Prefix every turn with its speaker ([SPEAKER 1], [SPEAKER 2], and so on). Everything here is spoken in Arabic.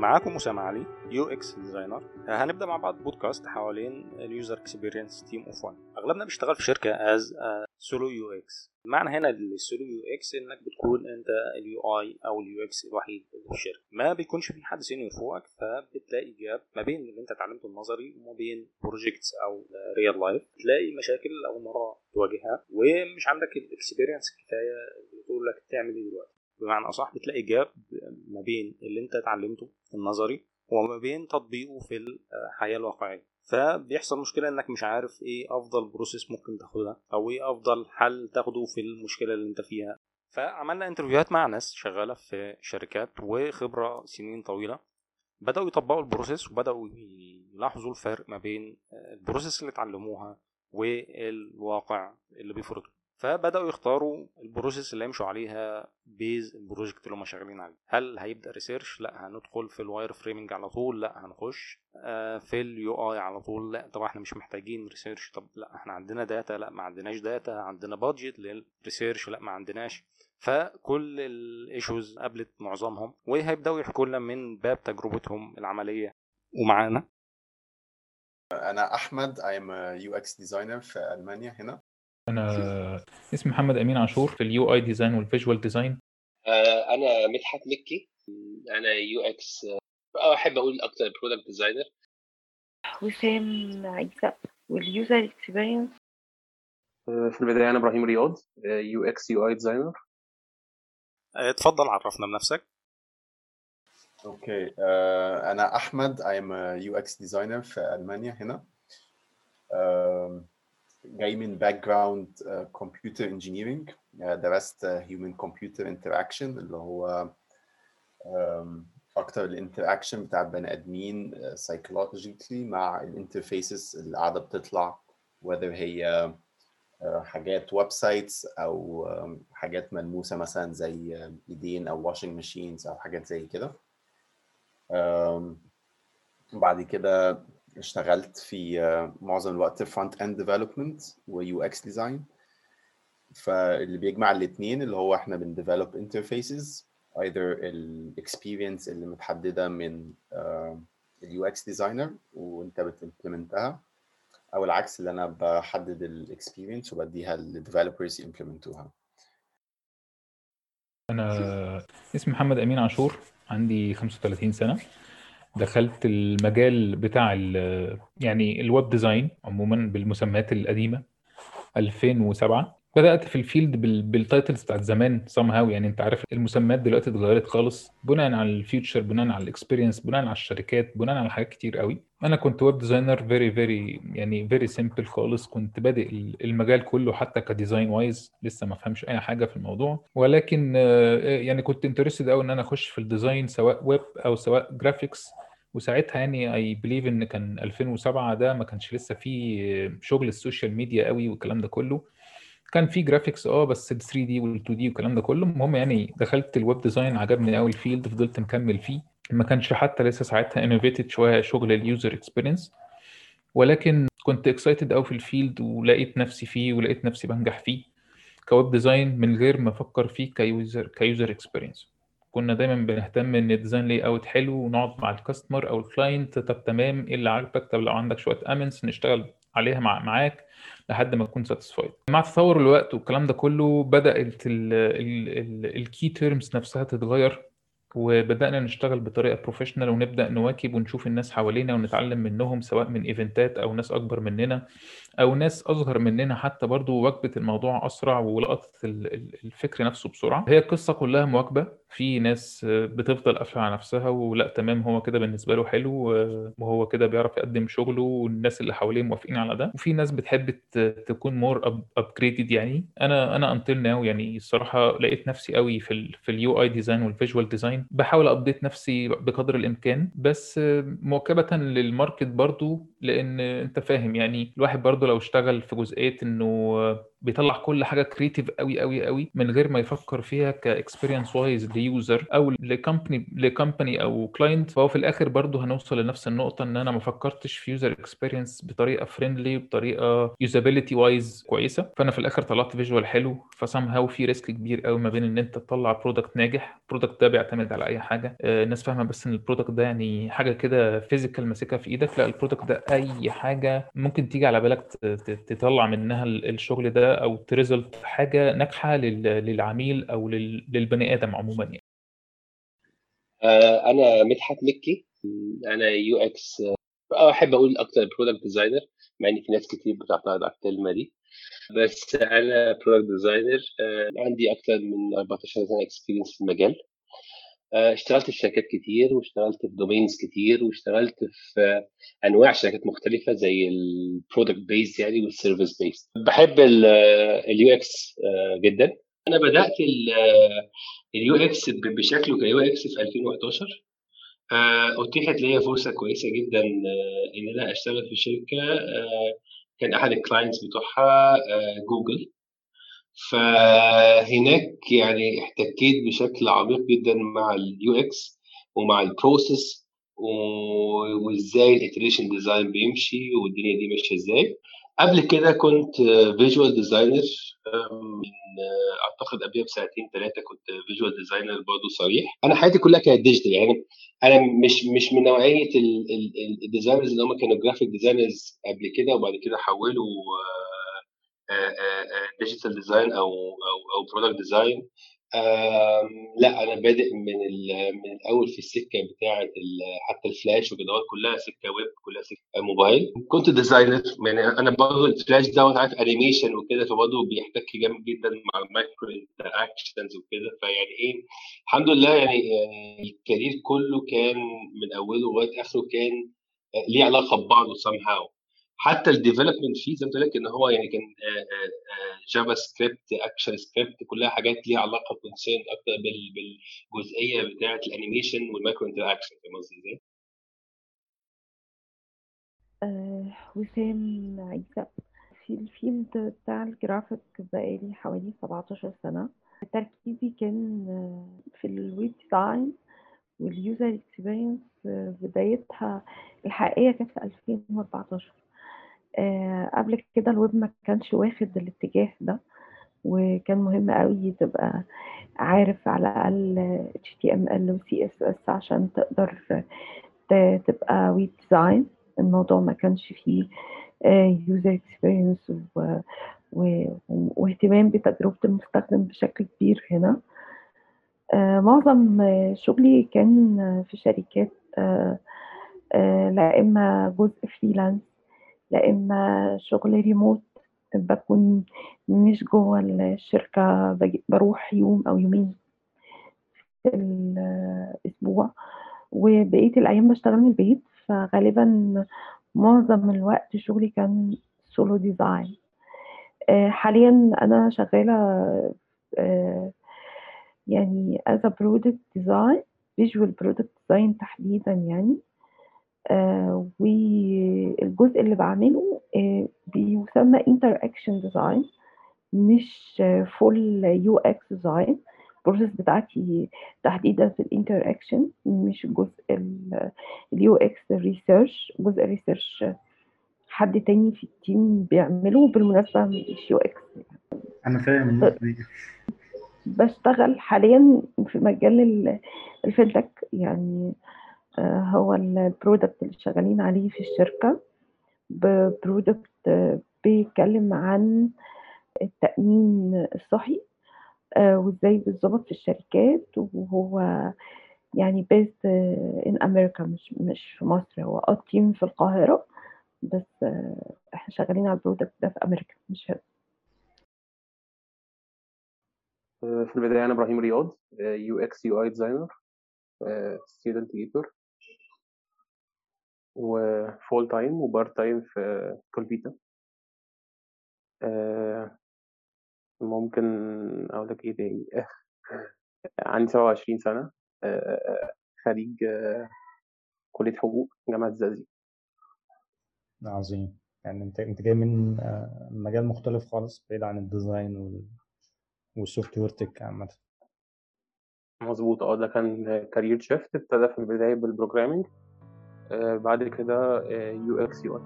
[SPEAKER 1] معاكم أسامة علي UX designer. هنبدأ مع بعض بودكاست حوالين ال user experience team of 1 أغلبنا بيشتغل في شركة as solo UX المعنى هنا لل solo UX إنك بتكون أنت ال UI أو ال UX الوحيد في الشركة. ما بيكونش في حد senior فوقك فبتلاقي gap ما بين اللي أنت اتعلمته النظري وما بين projects أو real life تلاقي مشاكل اول مرة تواجهها ومش عندك ال experience الكفايه اللي تقول لك تعمل إيه دلوقتي. بمعنى أصح بتلاقي gap ما بين اللي أنت اتعلمته النظري وما بين تطبيقه في الحياة الواقعية. فبيحصل مشكلة إنك مش عارف إيه أفضل process ممكن تاخدها أو إيه أفضل حل تاخده في المشكلة اللي أنت فيها. فعملنا interview هات مع ناس شغالة في شركات وخبرة سنين طويلة. بدأوا يطبقوا ال process وبدأوا يلاحظوا الفرق ما بين ال process اللي اتعلموها والواقع اللي بيفرضه فبدأوا يختاروا ال process اللي يمشوا عليها based ال project اللي هم شغالين عليه. هل هيبدأ research لا. هندخل في ال wireframing على طول؟ لا. هنخش. في ال UI على طول؟ لا. طب إحنا مش محتاجين research طب لا. إحنا عندنا data لا. ما عندناش data عندنا budget لل research لا. ما عندناش. فكل ال issues قابلت معظمهم. وهيبدأوا يحكوا لنا من باب تجربتهم العملية. ومعانا؟
[SPEAKER 2] أنا أحمد. I'm a UX designer في ألمانيا هنا.
[SPEAKER 3] أنا اسمي محمد أمين عاشور في ال UI design وال visual
[SPEAKER 4] design أنا مدحت مكي. أنا UX أحب أقول أكتر product designer
[SPEAKER 5] وسام عيسى وال user experience
[SPEAKER 6] في البداية أنا إبراهيم رياض UX UI designer
[SPEAKER 1] اتفضل عرفنا بنفسك.
[SPEAKER 2] okay uh, أنا أحمد I'm a UX designer في ألمانيا هنا. uh, جاي من background computer engineering درست human computer interaction اللي هو um, أكتر ال interaction بتاع البني آدمين psychologically مع ال interfaces اللي قاعدة بتطلع. Whether هي uh, حاجات websites أو um, حاجات ملموسة مثلا زي إيدين أو washing machines أو حاجات زي كده. Um, بعد كده اشتغلت في معظم الوقت front end development و UX design فاللي بيجمع الاثنين اللي هو إحنا بن develop interfaces either ال experience اللي متحددة من ال UX designer وانت بت implement ها أو العكس اللي أنا بحدد ال experience وبديها لل developers
[SPEAKER 3] ي implement وها أنا اسمي محمد أمين عاشور عندي 35 سنة. دخلت المجال بتاع يعني ال web design عموما بالمسميات القديمة. 2007 بدأت في ال field بال titles بتاعت زمان somehow. يعني انت عارف المسميات دلوقتي اتغيرت خالص بناء على ال future بناء على ال experience بناء على الشركات بناء على حاجات كتير قوي. أنا كنت web designer very very يعني very simple خالص. كنت بادئ المجال كله حتى ك design wise لسه ما فهمش أي حاجة في الموضوع. ولكن يعني كنت interested قوي إن أنا أخش في ال design سواء ويب أو سواء graphics وساعتها يعني I believe إن كان 2007 ده ما كانش لسه فيه شغل ال social media قوي والكلام ده كله. كان في graphics آه بس ال 3D وال 2D والكلام ده كله. المهم يعني دخلت ال web design عجبني قوي ال field فضلت مكمل فيه. ما كانش حتى لسه ساعتها innovated شوية شغل ال user experience ولكن كنت excited قوي في ال field ولقيت نفسي فيه ولقيت نفسي بنجح فيه ك web design من غير ما أفكر فيه ك user ك user experience كنا دايما بنهتم إن ال design layout حلو ونقعد مع ال customer أو ال client طب تمام إيه اللي عاجبك؟ طب لو عندك شوية amends نشتغل عليها مع معاك. لحد ما تكون satisfied مع تطور الوقت والكلام ده كله بدأت ال key terms نفسها تتغير وبدأنا نشتغل بطريقة professional ونبدأ نواكب ونشوف الناس حوالينا ونتعلم منهم سواء من event ات أو ناس أكبر مننا. أو ناس أصغر مننا حتى برضو واكبت الموضوع أسرع ولقطت الفكر نفسه بسرعة. هي القصة كلها مواكبة. في ناس بتفضل قافلة على نفسها ولا تمام هو كده بالنسبة له حلو وهو كده بيعرف يقدم شغله والناس اللي حواليه موافقين على ده. وفي ناس بتحب تكون more upgraded يعني. أنا أنا until now يعني الصراحة لقيت نفسي قوي في ال في ال UI design وال visual design بحاول update نفسي بقدر الإمكان بس مواكبة لل market برضو لأن أنت فاهم يعني الواحد برضو لو اشتغل في جزئية إنه بيطلع كل حاجة creative قوي قوي قوي من غير ما يفكر فيها ك experience wise ل user أو ل company ل company أو client فهو في الآخر برضه هنوصل لنفس النقطة إن أنا ما فكرتش في user experience بطريقة friendly بطريقة usability wise كويسة. فأنا في الآخر طلعت visual حلو ف somehow في risk كبير قوي ما بين إن أنت تطلع product ناجح ال product ده بيعتمد على أي حاجة. آه، الناس فاهمة بس إن ال product ده يعني حاجة كده physical ماسكها في إيدك لا ال product ده أي حاجة ممكن تيجي على بالك تطلع منها ال- الشغل ده أو ت result حاجة ناجحة لل- للعميل أو لل- للبني آدم عموما يعني.
[SPEAKER 4] آه، أنا مدحت مكي أنا UX أحب أقول أكتر product designer مع ان في ناس كتير بتعترض على الكلمة دي. بس أنا product designer عندي أكتر من 14 سنة experience في المجال. آه، اشتغلت في شركات كتير واشتغلت في domains كتير واشتغلت في آه، أنواع شركات مختلفة زي ال product based يعني وال service based بحب ال UX جدا. أنا بدأت اليو إكس بشكله ك UX في 2011 آه، اتيحت لي فرصة كويسة جدا آه، إن أنا أشتغل في شركة آه، كان أحد ال clients بتوعها آه، جوجل فهناك يعني احتكيت بشكل عميق جدا مع ال UX ومع ال process وإزاي ال iteration design بيمشي والدنيا دي ماشية إزاي. قبل كده كنت visual designer من أعتقد قبلها بسنتين ثلاثة كنت visual designer برضه صريح. أنا حياتي كلها كانت digital يعني أنا مش مش من نوعية ال designers اللي هم كانوا graphic designers قبل كده وبعد كده حولوا digital design أو أو أو product design لا أنا بادئ من من الأول في السكة بتاعة حتى الفلاش وكده كلها سكة ويب كلها سكة موبايل. كنت designer يعني أنا برضه الفلاش دوت عارف animation وكده فبرضه بيحتك جامد جدا مع ال micro interactions وكده. فيعني إيه الحمد لله يعني يعني ال career كله كان من أوله لغاية آخره كان آه، ليه علاقة ببعضه somehow. حتى ال development فيه زي ما قلت لك إن هو يعني كان JavaScript ActionScript كلها حاجات ليها علاقة concern أكتر بال- بالجزئية بتاعة ال animation وال micro interaction فاهم قصدي إزاي؟
[SPEAKER 5] آه، وسام عيسى في ال field بتاع الجرافيك بقالي حوالي 17 سنة تركيزي كان آه، في ال web design وال user experience بدايتها الحقيقية كانت في 2014 آه، قبل كده الويب ما كانش واخد الاتجاه ده وكان مهم قوي تبقى عارف على الأقل HTML و CSS عشان تقدر تبقى web design الموضوع ما كانش فيه user experience واهتمام بتجربة المستخدم بشكل كبير هنا. آه، معظم آه، شغلي كان آه، في شركات آه، آه، لا إما جزء freelance لا إما شغل ريموت بكون مش جوه الشركة بروح يوم أو يومين في الأسبوع. وبقية الأيام بشتغل من البيت فغالبا معظم الوقت شغلي كان solo design آه، حاليا أنا شغالة آه، يعني a product design visual product design تحديدا يعني. آه والجزء اللي بعمله آه بيسمى interaction design مش full UX design ال process بتاعتي تحديدا في ال interaction مش جزء ال UX research جزء research حد تاني في ال team بيعمله بالمناسبة مش UX
[SPEAKER 7] أنا فاهم
[SPEAKER 5] بشتغل حاليا في مجال ال- الفيدتك يعني آه، هو ال product اللي شغالين عليه في الشركة. ب product آه، بيتكلم عن التأمين الصحي آه، وإزاي بيتظبط في الشركات وهو يعني based in أمريكا مش مش في مصر. هو آه team في القاهرة بس آه، إحنا شغالين على ال product ده في أمريكا مش هنا.
[SPEAKER 6] في البداية أنا إبراهيم رياض UX UI designer student leader و full time و part time في كولبيتا آه، ممكن أقول لك إيه تاني؟ عندي 27 سنة آه، خريج آه، كلية حقوق جامعة الزقازيق.
[SPEAKER 7] عظيم.
[SPEAKER 8] يعني أنت أنت جاي من مجال مختلف خالص بعيد عن ال design وال وال software tech عامة.
[SPEAKER 6] مظبوط. آه ده كان career shift ابتدى في البداية بال programming بعد كده UX UI